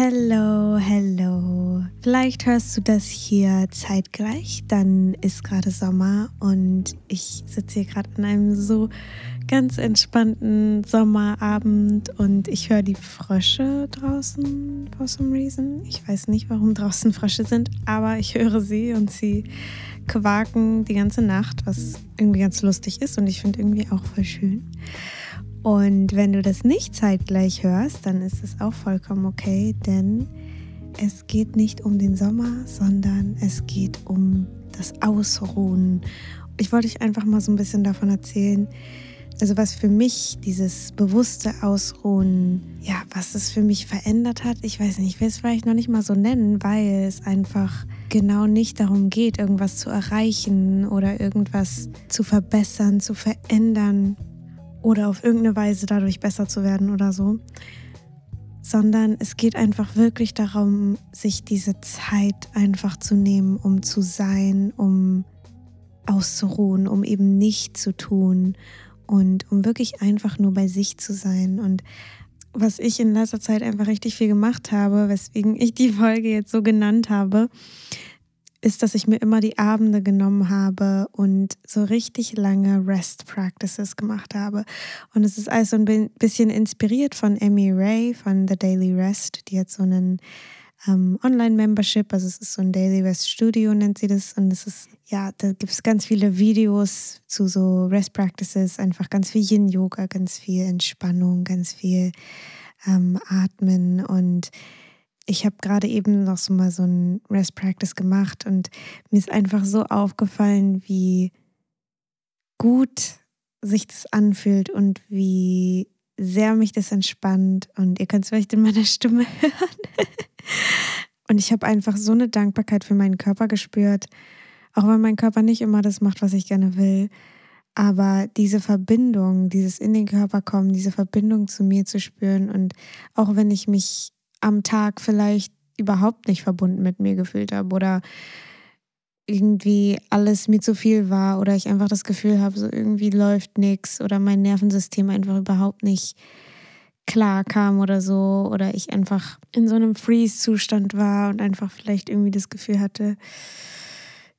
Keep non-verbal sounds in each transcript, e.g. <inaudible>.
Hello, hello. Vielleicht hörst du das hier zeitgleich, dann ist gerade Sommer und ich sitze hier gerade an einem so ganz entspannten Sommerabend und ich höre die Frösche draußen for some reason. Ich weiß nicht, warum draußen Frösche sind, aber ich höre sie und sie quaken die ganze Nacht, was irgendwie ganz lustig ist und ich finde irgendwie auch voll schön. Und wenn du das nicht zeitgleich hörst, dann ist es auch vollkommen okay, denn es geht nicht um den Sommer, sondern es geht um das Ausruhen. Ich wollte euch einfach mal so ein bisschen davon erzählen, also was für mich dieses bewusste Ausruhen, ja, was es für mich verändert hat, ich weiß nicht, ich will es vielleicht noch nicht mal so nennen, weil es einfach genau nicht darum geht, irgendwas zu erreichen oder irgendwas zu verbessern, zu verändern, oder auf irgendeine Weise dadurch besser zu werden oder so, sondern es geht einfach wirklich darum, sich diese Zeit einfach zu nehmen, um zu sein, um auszuruhen, um eben nicht zu tun und um wirklich einfach nur bei sich zu sein. Und was ich in letzter Zeit einfach richtig viel gemacht habe, weswegen ich die Folge jetzt so genannt habe, ist, dass ich mir immer die Abende genommen habe und so richtig lange Rest Practices gemacht habe. Und es ist also ein bisschen inspiriert von Emmy Ray von The Daily Rest. Die hat so einen ähm, Online-Membership, also es ist so ein Daily Rest Studio, nennt sie das. Und es ist, ja, da gibt es ganz viele Videos zu so Rest Practices, einfach ganz viel Yin-Yoga, ganz viel Entspannung, ganz viel ähm, Atmen und ich habe gerade eben noch so mal so ein Rest Practice gemacht und mir ist einfach so aufgefallen, wie gut sich das anfühlt und wie sehr mich das entspannt. Und ihr könnt es vielleicht in meiner Stimme <laughs> hören. und ich habe einfach so eine Dankbarkeit für meinen Körper gespürt, auch wenn mein Körper nicht immer das macht, was ich gerne will. Aber diese Verbindung, dieses in den Körper kommen, diese Verbindung zu mir zu spüren und auch wenn ich mich am Tag vielleicht überhaupt nicht verbunden mit mir gefühlt habe oder irgendwie alles mir zu viel war oder ich einfach das Gefühl habe, so irgendwie läuft nichts oder mein Nervensystem einfach überhaupt nicht klar kam oder so oder ich einfach in so einem Freeze-Zustand war und einfach vielleicht irgendwie das Gefühl hatte,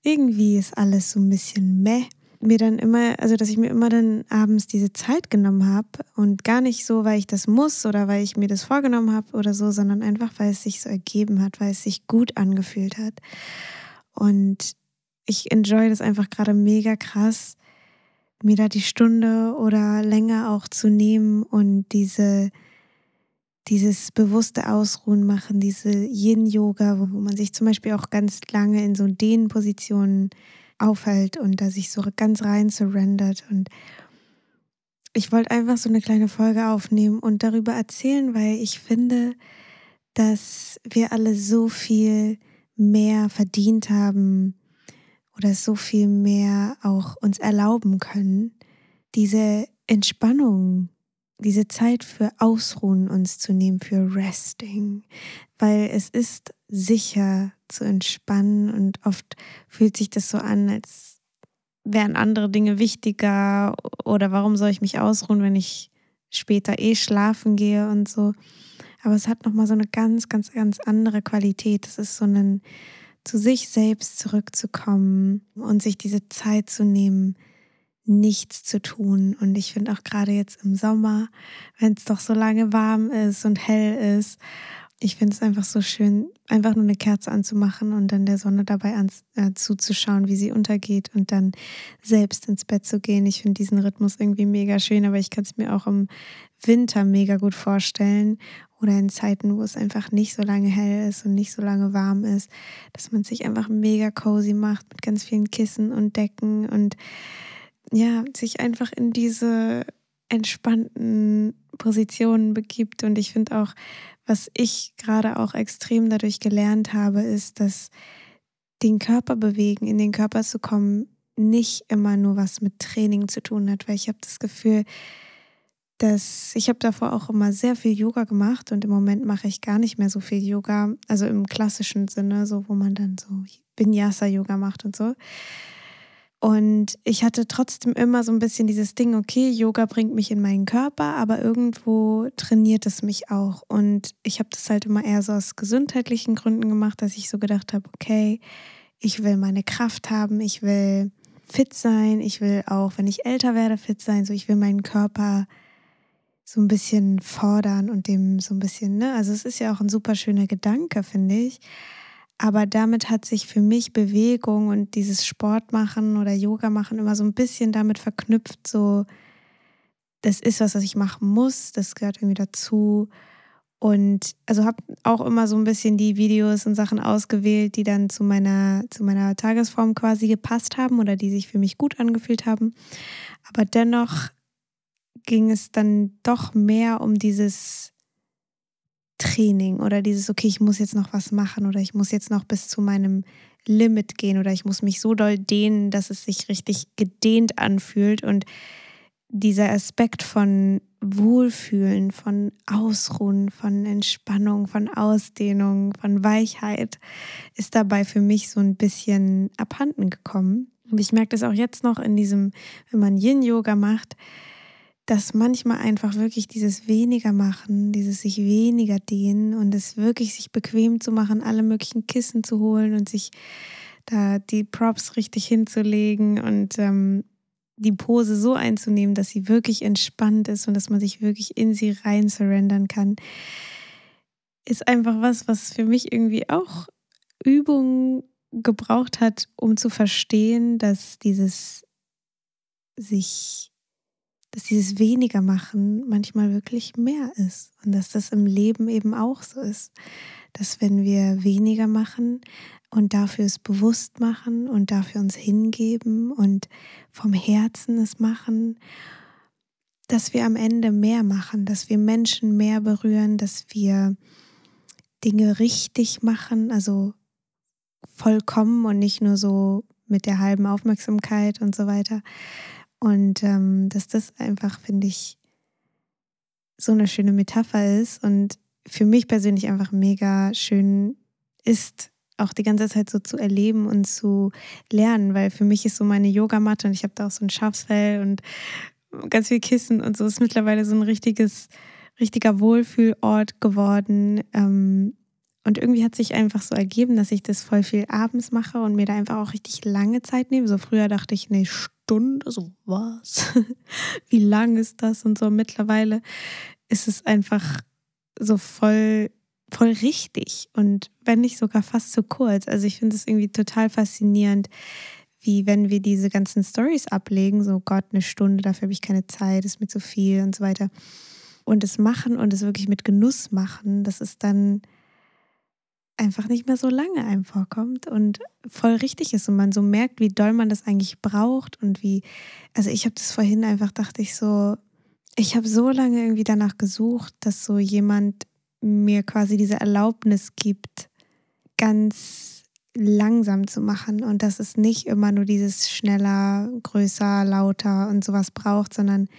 irgendwie ist alles so ein bisschen meh mir dann immer, also dass ich mir immer dann abends diese Zeit genommen habe und gar nicht so, weil ich das muss oder weil ich mir das vorgenommen habe oder so, sondern einfach, weil es sich so ergeben hat, weil es sich gut angefühlt hat. Und ich enjoy das einfach gerade mega krass, mir da die Stunde oder länger auch zu nehmen und diese dieses bewusste Ausruhen machen, diese Yin-Yoga, wo, man sich zum Beispiel auch ganz lange in so Dehnpositionen aufhält und da sich so ganz rein surrendert. Und ich wollte einfach so eine kleine Folge aufnehmen und darüber erzählen, weil ich finde, dass wir alle so viel mehr verdient haben oder so viel mehr auch uns erlauben können, diese Entspannung, diese Zeit für Ausruhen uns zu nehmen, für Resting, weil es ist sicher zu entspannen und oft fühlt sich das so an, als wären andere Dinge wichtiger oder warum soll ich mich ausruhen, wenn ich später eh schlafen gehe und so. Aber es hat nochmal so eine ganz, ganz, ganz andere Qualität. Es ist so ein zu sich selbst zurückzukommen und sich diese Zeit zu nehmen, nichts zu tun. Und ich finde auch gerade jetzt im Sommer, wenn es doch so lange warm ist und hell ist ich finde es einfach so schön, einfach nur eine Kerze anzumachen und dann der Sonne dabei an, äh, zuzuschauen, wie sie untergeht und dann selbst ins Bett zu gehen. Ich finde diesen Rhythmus irgendwie mega schön, aber ich kann es mir auch im Winter mega gut vorstellen oder in Zeiten, wo es einfach nicht so lange hell ist und nicht so lange warm ist, dass man sich einfach mega cozy macht mit ganz vielen Kissen und Decken und ja, sich einfach in diese entspannten Positionen begibt. Und ich finde auch, was ich gerade auch extrem dadurch gelernt habe, ist, dass den Körper bewegen, in den Körper zu kommen, nicht immer nur was mit Training zu tun hat, weil ich habe das Gefühl, dass ich habe davor auch immer sehr viel Yoga gemacht und im Moment mache ich gar nicht mehr so viel Yoga, also im klassischen Sinne, so wo man dann so Vinyasa Yoga macht und so. Und ich hatte trotzdem immer so ein bisschen dieses Ding, okay, Yoga bringt mich in meinen Körper, aber irgendwo trainiert es mich auch. Und ich habe das halt immer eher so aus gesundheitlichen Gründen gemacht, dass ich so gedacht habe, okay, ich will meine Kraft haben, ich will fit sein, ich will auch, wenn ich älter werde, fit sein, so ich will meinen Körper so ein bisschen fordern und dem so ein bisschen, ne? Also es ist ja auch ein super schöner Gedanke, finde ich. Aber damit hat sich für mich Bewegung und dieses Sport machen oder Yoga machen immer so ein bisschen damit verknüpft, so, das ist was, was ich machen muss, das gehört irgendwie dazu. Und also habe auch immer so ein bisschen die Videos und Sachen ausgewählt, die dann zu meiner, zu meiner Tagesform quasi gepasst haben oder die sich für mich gut angefühlt haben. Aber dennoch ging es dann doch mehr um dieses Training oder dieses, okay, ich muss jetzt noch was machen oder ich muss jetzt noch bis zu meinem Limit gehen oder ich muss mich so doll dehnen, dass es sich richtig gedehnt anfühlt. Und dieser Aspekt von Wohlfühlen, von Ausruhen, von Entspannung, von Ausdehnung, von Weichheit ist dabei für mich so ein bisschen abhanden gekommen. Und ich merke das auch jetzt noch in diesem, wenn man Yin-Yoga macht, dass manchmal einfach wirklich dieses weniger machen, dieses sich weniger dehnen und es wirklich sich bequem zu machen, alle möglichen Kissen zu holen und sich da die Props richtig hinzulegen und ähm, die Pose so einzunehmen, dass sie wirklich entspannt ist und dass man sich wirklich in sie rein surrendern kann, ist einfach was, was für mich irgendwie auch Übung gebraucht hat, um zu verstehen, dass dieses sich dass dieses weniger machen manchmal wirklich mehr ist und dass das im Leben eben auch so ist, dass wenn wir weniger machen und dafür es bewusst machen und dafür uns hingeben und vom Herzen es machen, dass wir am Ende mehr machen, dass wir Menschen mehr berühren, dass wir Dinge richtig machen, also vollkommen und nicht nur so mit der halben Aufmerksamkeit und so weiter, und ähm, dass das einfach, finde ich, so eine schöne Metapher ist und für mich persönlich einfach mega schön ist, auch die ganze Zeit so zu erleben und zu lernen, weil für mich ist so meine Yogamatte und ich habe da auch so ein Schafsfell und ganz viel Kissen und so ist mittlerweile so ein richtiges, richtiger Wohlfühlort geworden. Ähm, und irgendwie hat sich einfach so ergeben, dass ich das voll viel abends mache und mir da einfach auch richtig lange Zeit nehme. So früher dachte ich, nee, Stunde, so was? <laughs> Wie lang ist das? Und so mittlerweile ist es einfach so voll, voll richtig und wenn nicht sogar fast zu kurz. Also ich finde es irgendwie total faszinierend, wie wenn wir diese ganzen Stories ablegen, so Gott, eine Stunde, dafür habe ich keine Zeit, ist mir zu viel und so weiter. Und es machen und es wirklich mit Genuss machen, das ist dann einfach nicht mehr so lange einem vorkommt und voll richtig ist und man so merkt, wie doll man das eigentlich braucht und wie, also ich habe das vorhin einfach, dachte ich so, ich habe so lange irgendwie danach gesucht, dass so jemand mir quasi diese Erlaubnis gibt, ganz langsam zu machen und dass es nicht immer nur dieses schneller, größer, lauter und sowas braucht, sondern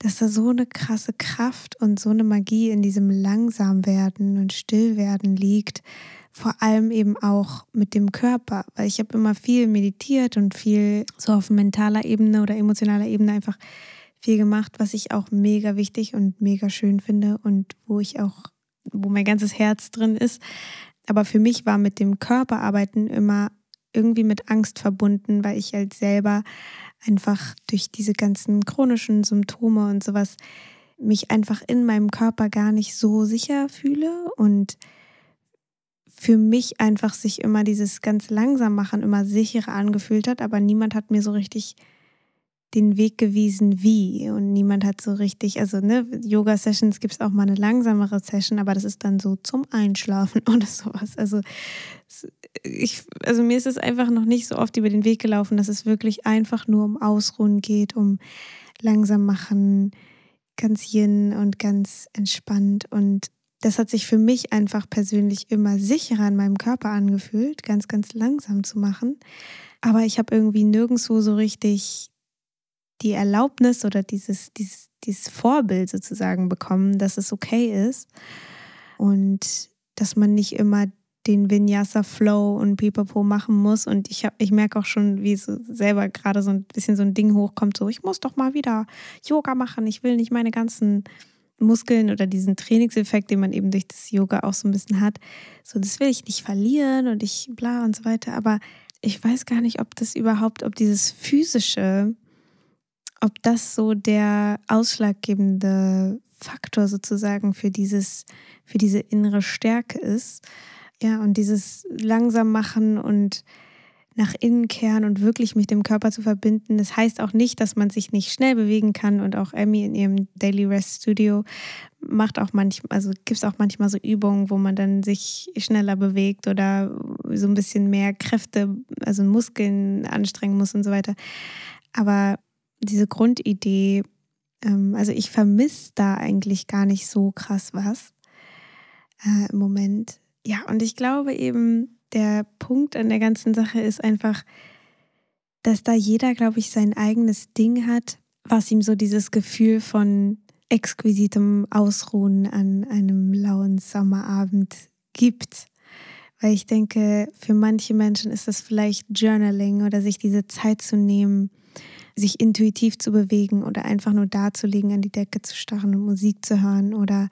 dass da so eine krasse Kraft und so eine Magie in diesem Langsamwerden und Stillwerden liegt, vor allem eben auch mit dem Körper, weil ich habe immer viel meditiert und viel so auf mentaler Ebene oder emotionaler Ebene einfach viel gemacht, was ich auch mega wichtig und mega schön finde und wo ich auch, wo mein ganzes Herz drin ist. Aber für mich war mit dem Körperarbeiten immer irgendwie mit Angst verbunden, weil ich halt selber einfach durch diese ganzen chronischen Symptome und sowas mich einfach in meinem Körper gar nicht so sicher fühle und für mich einfach sich immer dieses ganz langsam machen immer sicherer angefühlt hat, aber niemand hat mir so richtig den Weg gewiesen, wie. Und niemand hat so richtig, also ne, Yoga-Sessions gibt es auch mal eine langsamere Session, aber das ist dann so zum Einschlafen <laughs> oder sowas. Also, ich, also mir ist es einfach noch nicht so oft über den Weg gelaufen, dass es wirklich einfach nur um Ausruhen geht, um langsam machen, ganz yin und ganz entspannt. Und das hat sich für mich einfach persönlich immer sicherer in meinem Körper angefühlt, ganz, ganz langsam zu machen. Aber ich habe irgendwie nirgendwo so richtig die Erlaubnis oder dieses, dieses, dieses Vorbild sozusagen bekommen, dass es okay ist und dass man nicht immer den Vinyasa Flow und Pipapo machen muss. Und ich, ich merke auch schon, wie so selber gerade so ein bisschen so ein Ding hochkommt, so ich muss doch mal wieder Yoga machen. Ich will nicht meine ganzen Muskeln oder diesen Trainingseffekt, den man eben durch das Yoga auch so ein bisschen hat. So, das will ich nicht verlieren und ich bla und so weiter. Aber ich weiß gar nicht, ob das überhaupt, ob dieses physische, ob das so der ausschlaggebende Faktor sozusagen für dieses, für diese innere Stärke ist. Ja, und dieses langsam machen und nach innen kehren und wirklich mit dem Körper zu verbinden. Das heißt auch nicht, dass man sich nicht schnell bewegen kann und auch Emmy in ihrem Daily Rest Studio macht auch manchmal, also gibt es auch manchmal so Übungen, wo man dann sich schneller bewegt oder so ein bisschen mehr Kräfte, also Muskeln anstrengen muss und so weiter. Aber diese Grundidee, ähm, also ich vermisse da eigentlich gar nicht so krass was äh, im Moment. Ja, und ich glaube eben, der Punkt an der ganzen Sache ist einfach, dass da jeder, glaube ich, sein eigenes Ding hat, was ihm so dieses Gefühl von exquisitem Ausruhen an einem lauen Sommerabend gibt. Weil ich denke, für manche Menschen ist das vielleicht Journaling oder sich diese Zeit zu nehmen, sich intuitiv zu bewegen oder einfach nur dazulegen, an die Decke zu starren und Musik zu hören oder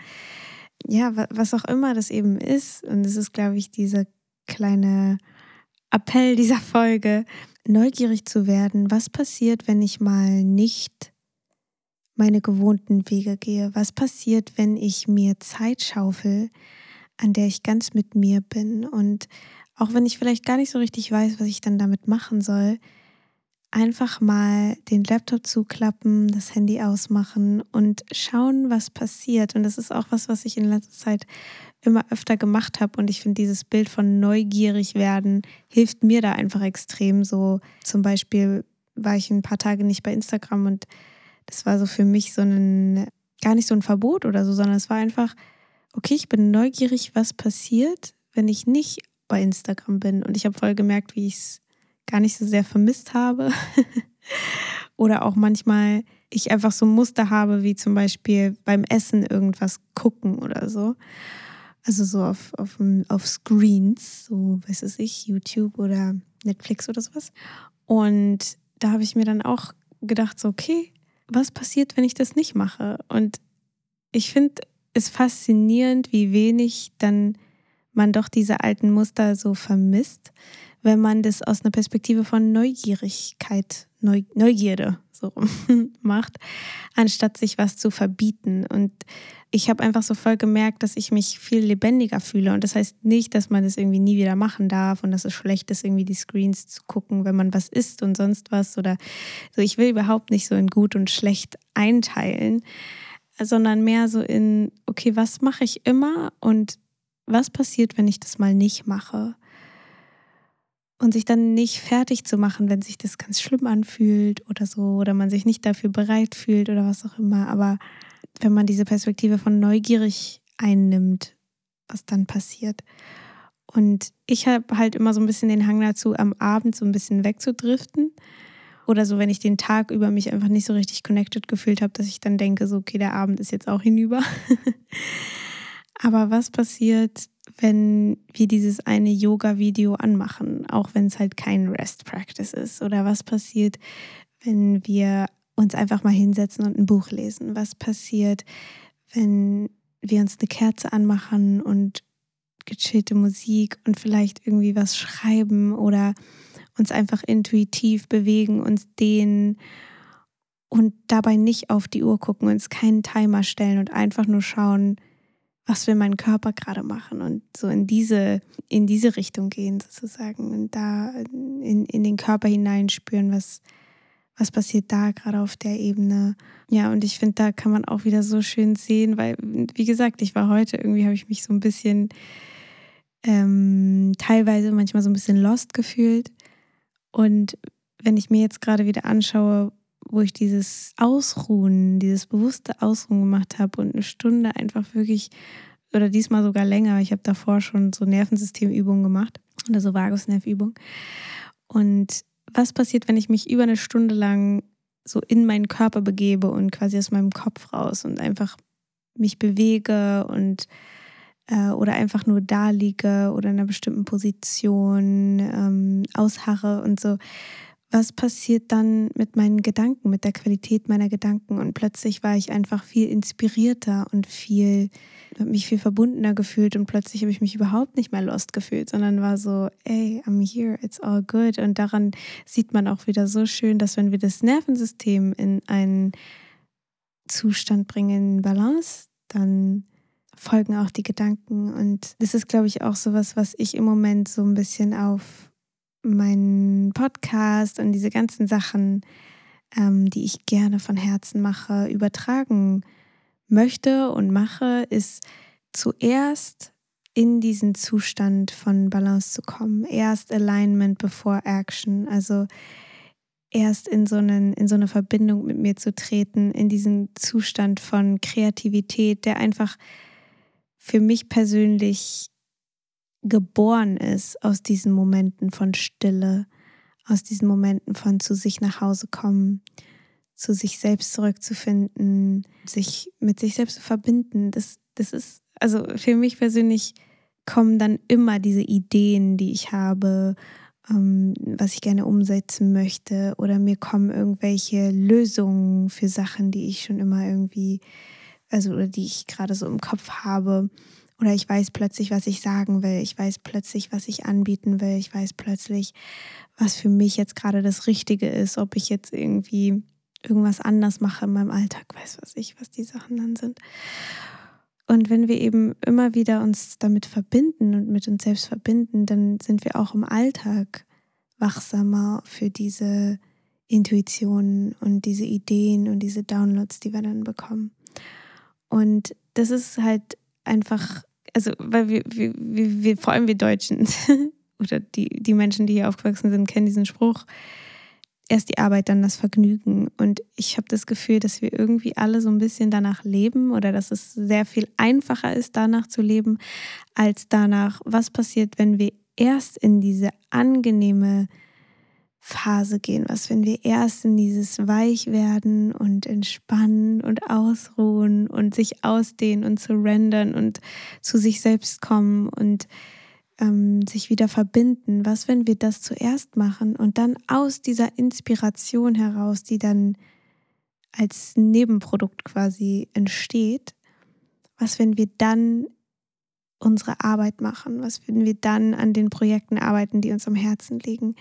ja, was auch immer das eben ist. Und es ist, glaube ich, dieser kleine Appell dieser Folge, neugierig zu werden. Was passiert, wenn ich mal nicht meine gewohnten Wege gehe? Was passiert, wenn ich mir Zeit schaufel, an der ich ganz mit mir bin? Und auch wenn ich vielleicht gar nicht so richtig weiß, was ich dann damit machen soll, einfach mal den Laptop zuklappen, das Handy ausmachen und schauen, was passiert. Und das ist auch was, was ich in letzter Zeit immer öfter gemacht habe. Und ich finde, dieses Bild von neugierig werden hilft mir da einfach extrem. So zum Beispiel war ich ein paar Tage nicht bei Instagram und das war so für mich so ein, gar nicht so ein Verbot oder so, sondern es war einfach, okay, ich bin neugierig, was passiert, wenn ich nicht bei Instagram bin. Und ich habe voll gemerkt, wie ich es gar nicht so sehr vermisst habe. <laughs> Oder auch manchmal ich einfach so Muster habe, wie zum Beispiel beim Essen irgendwas gucken oder so. Also so auf, auf, auf Screens, so weiß es ich, YouTube oder Netflix oder sowas. Und da habe ich mir dann auch gedacht, so, okay, was passiert, wenn ich das nicht mache? Und ich finde es faszinierend, wie wenig dann man doch diese alten Muster so vermisst wenn man das aus einer Perspektive von Neugierigkeit, Neu Neugierde so <laughs> macht, anstatt sich was zu verbieten. Und ich habe einfach so voll gemerkt, dass ich mich viel lebendiger fühle. Und das heißt nicht, dass man das irgendwie nie wieder machen darf und dass es schlecht ist, irgendwie die Screens zu gucken, wenn man was isst und sonst was. Oder so. Ich will überhaupt nicht so in gut und schlecht einteilen, sondern mehr so in, okay, was mache ich immer und was passiert, wenn ich das mal nicht mache? und sich dann nicht fertig zu machen, wenn sich das ganz schlimm anfühlt oder so oder man sich nicht dafür bereit fühlt oder was auch immer. Aber wenn man diese Perspektive von neugierig einnimmt, was dann passiert. Und ich habe halt immer so ein bisschen den Hang dazu, am Abend so ein bisschen wegzudriften. Oder so, wenn ich den Tag über mich einfach nicht so richtig connected gefühlt habe, dass ich dann denke, so, okay, der Abend ist jetzt auch hinüber. <laughs> Aber was passiert, wenn wir dieses eine Yoga-Video anmachen, auch wenn es halt kein Rest-Practice ist? Oder was passiert, wenn wir uns einfach mal hinsetzen und ein Buch lesen? Was passiert, wenn wir uns eine Kerze anmachen und gechillte Musik und vielleicht irgendwie was schreiben oder uns einfach intuitiv bewegen, uns dehnen und dabei nicht auf die Uhr gucken, uns keinen Timer stellen und einfach nur schauen, was will mein Körper gerade machen und so in diese, in diese Richtung gehen sozusagen und da in, in den Körper hineinspüren, was, was passiert da gerade auf der Ebene. Ja, und ich finde, da kann man auch wieder so schön sehen, weil, wie gesagt, ich war heute, irgendwie habe ich mich so ein bisschen ähm, teilweise manchmal so ein bisschen lost gefühlt. Und wenn ich mir jetzt gerade wieder anschaue, wo ich dieses Ausruhen, dieses bewusste Ausruhen gemacht habe und eine Stunde einfach wirklich, oder diesmal sogar länger, ich habe davor schon so Nervensystemübungen gemacht oder so Vagusnervübungen. Und was passiert, wenn ich mich über eine Stunde lang so in meinen Körper begebe und quasi aus meinem Kopf raus und einfach mich bewege und äh, oder einfach nur da liege oder in einer bestimmten Position ähm, ausharre und so, was passiert dann mit meinen Gedanken, mit der Qualität meiner Gedanken? Und plötzlich war ich einfach viel inspirierter und viel, habe mich viel verbundener gefühlt und plötzlich habe ich mich überhaupt nicht mehr lost gefühlt, sondern war so, ey, I'm here, it's all good. Und daran sieht man auch wieder so schön, dass wenn wir das Nervensystem in einen Zustand bringen, in Balance, dann folgen auch die Gedanken. Und das ist, glaube ich, auch sowas, was ich im Moment so ein bisschen auf meinen Podcast und diese ganzen Sachen, ähm, die ich gerne von Herzen mache, übertragen möchte und mache, ist zuerst in diesen Zustand von Balance zu kommen. Erst Alignment bevor Action. Also erst in so, einen, in so eine Verbindung mit mir zu treten, in diesen Zustand von Kreativität, der einfach für mich persönlich geboren ist aus diesen Momenten von Stille, aus diesen Momenten von zu sich nach Hause kommen, zu sich selbst zurückzufinden, sich mit sich selbst zu verbinden. Das, das ist, also für mich persönlich kommen dann immer diese Ideen, die ich habe, ähm, was ich gerne umsetzen möchte, oder mir kommen irgendwelche Lösungen für Sachen, die ich schon immer irgendwie, also oder die ich gerade so im Kopf habe. Oder ich weiß plötzlich, was ich sagen will. Ich weiß plötzlich, was ich anbieten will. Ich weiß plötzlich, was für mich jetzt gerade das Richtige ist. Ob ich jetzt irgendwie irgendwas anders mache in meinem Alltag. Weiß was ich, was die Sachen dann sind. Und wenn wir eben immer wieder uns damit verbinden und mit uns selbst verbinden, dann sind wir auch im Alltag wachsamer für diese Intuitionen und diese Ideen und diese Downloads, die wir dann bekommen. Und das ist halt einfach also weil wir, wir, wir, wir, vor allem wir Deutschen <laughs> oder die, die Menschen, die hier aufgewachsen sind, kennen diesen Spruch, erst die Arbeit, dann das Vergnügen. Und ich habe das Gefühl, dass wir irgendwie alle so ein bisschen danach leben oder dass es sehr viel einfacher ist, danach zu leben, als danach, was passiert, wenn wir erst in diese angenehme Phase gehen, was wenn wir erst in dieses Weichwerden und Entspannen und Ausruhen und sich ausdehnen und surrendern und zu sich selbst kommen und ähm, sich wieder verbinden, was wenn wir das zuerst machen und dann aus dieser Inspiration heraus, die dann als Nebenprodukt quasi entsteht, was wenn wir dann unsere Arbeit machen, was wenn wir dann an den Projekten arbeiten, die uns am Herzen liegen.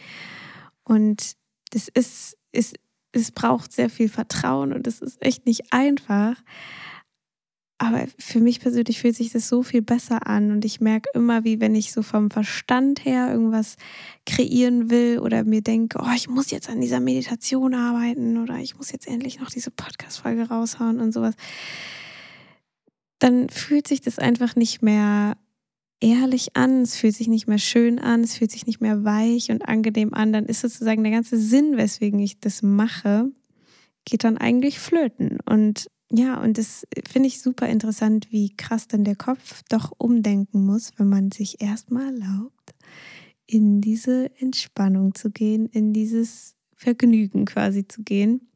Und das ist, ist, es braucht sehr viel Vertrauen und es ist echt nicht einfach. Aber für mich persönlich fühlt sich das so viel besser an und ich merke immer, wie wenn ich so vom Verstand her irgendwas kreieren will oder mir denke, oh, ich muss jetzt an dieser Meditation arbeiten oder ich muss jetzt endlich noch diese Podcast-Folge raushauen und sowas, dann fühlt sich das einfach nicht mehr ehrlich an, es fühlt sich nicht mehr schön an, es fühlt sich nicht mehr weich und angenehm an, dann ist sozusagen der ganze Sinn, weswegen ich das mache, geht dann eigentlich flöten. Und ja, und das finde ich super interessant, wie krass dann der Kopf doch umdenken muss, wenn man sich erstmal erlaubt, in diese Entspannung zu gehen, in dieses Vergnügen quasi zu gehen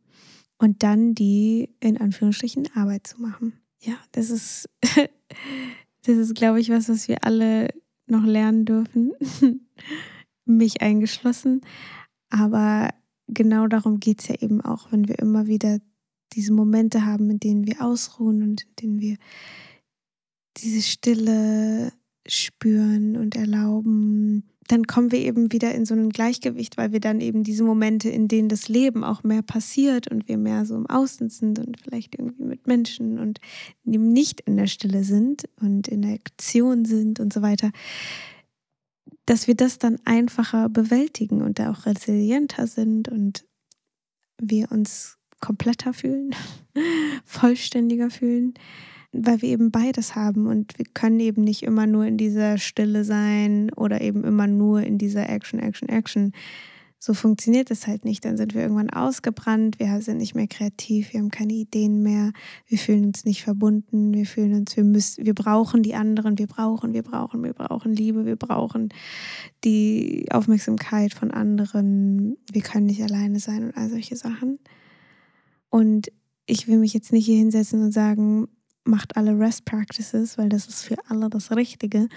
und dann die in Anführungsstrichen Arbeit zu machen. Ja, das ist <laughs> Das ist, glaube ich, was, was wir alle noch lernen dürfen, <laughs> mich eingeschlossen. Aber genau darum geht es ja eben auch, wenn wir immer wieder diese Momente haben, in denen wir ausruhen und in denen wir diese Stille spüren und erlauben, dann kommen wir eben wieder in so ein Gleichgewicht, weil wir dann eben diese Momente, in denen das Leben auch mehr passiert und wir mehr so im Außen sind und vielleicht irgendwie mit Menschen und eben nicht in der Stille sind und in der Aktion sind und so weiter, dass wir das dann einfacher bewältigen und da auch resilienter sind und wir uns kompletter fühlen, <laughs> vollständiger fühlen weil wir eben beides haben und wir können eben nicht immer nur in dieser Stille sein oder eben immer nur in dieser Action, Action, Action. So funktioniert es halt nicht. Dann sind wir irgendwann ausgebrannt, wir sind nicht mehr kreativ, wir haben keine Ideen mehr, wir fühlen uns nicht verbunden, wir fühlen uns, wir müssen, wir brauchen die anderen, wir brauchen, wir brauchen, wir brauchen Liebe, wir brauchen die Aufmerksamkeit von anderen, wir können nicht alleine sein und all solche Sachen. Und ich will mich jetzt nicht hier hinsetzen und sagen, macht alle Rest Practices, weil das ist für alle das Richtige.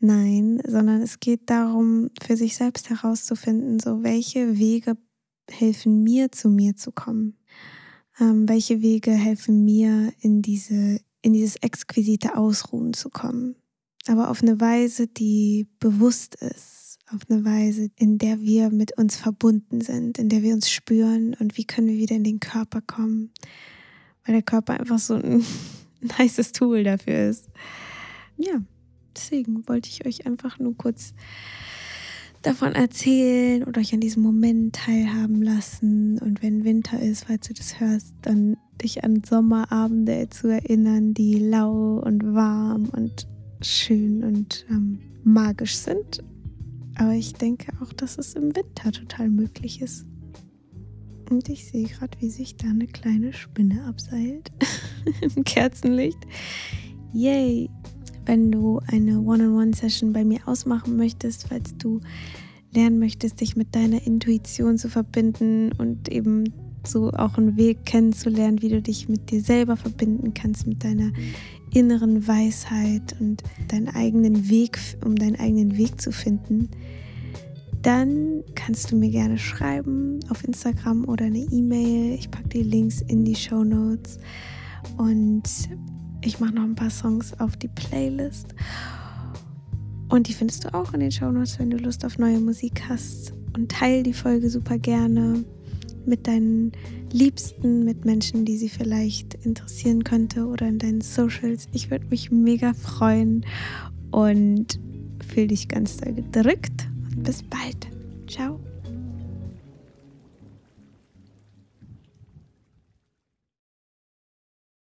Nein, sondern es geht darum, für sich selbst herauszufinden, so welche Wege helfen mir, zu mir zu kommen. Ähm, welche Wege helfen mir, in, diese, in dieses exquisite Ausruhen zu kommen. Aber auf eine Weise, die bewusst ist, auf eine Weise, in der wir mit uns verbunden sind, in der wir uns spüren und wie können wir wieder in den Körper kommen. Weil der Körper einfach so ein <laughs> nices Tool dafür ist. Ja, deswegen wollte ich euch einfach nur kurz davon erzählen und euch an diesem Moment teilhaben lassen. Und wenn Winter ist, falls du das hörst, dann dich an Sommerabende zu erinnern, die lau und warm und schön und ähm, magisch sind. Aber ich denke auch, dass es im Winter total möglich ist. Und ich sehe gerade, wie sich da eine kleine Spinne abseilt <laughs> im Kerzenlicht. Yay! Wenn du eine One-on-One-Session bei mir ausmachen möchtest, falls du lernen möchtest, dich mit deiner Intuition zu verbinden und eben so auch einen Weg kennenzulernen, wie du dich mit dir selber verbinden kannst, mit deiner inneren Weisheit und deinen eigenen Weg, um deinen eigenen Weg zu finden, dann kannst du mir gerne schreiben auf Instagram oder eine E-Mail. Ich packe die Links in die Show Notes und ich mache noch ein paar Songs auf die Playlist. Und die findest du auch in den Show Notes, wenn du Lust auf neue Musik hast. Und teile die Folge super gerne mit deinen Liebsten, mit Menschen, die sie vielleicht interessieren könnte oder in deinen Socials. Ich würde mich mega freuen und fühle dich ganz doll gedrückt. Bis bald. Ciao.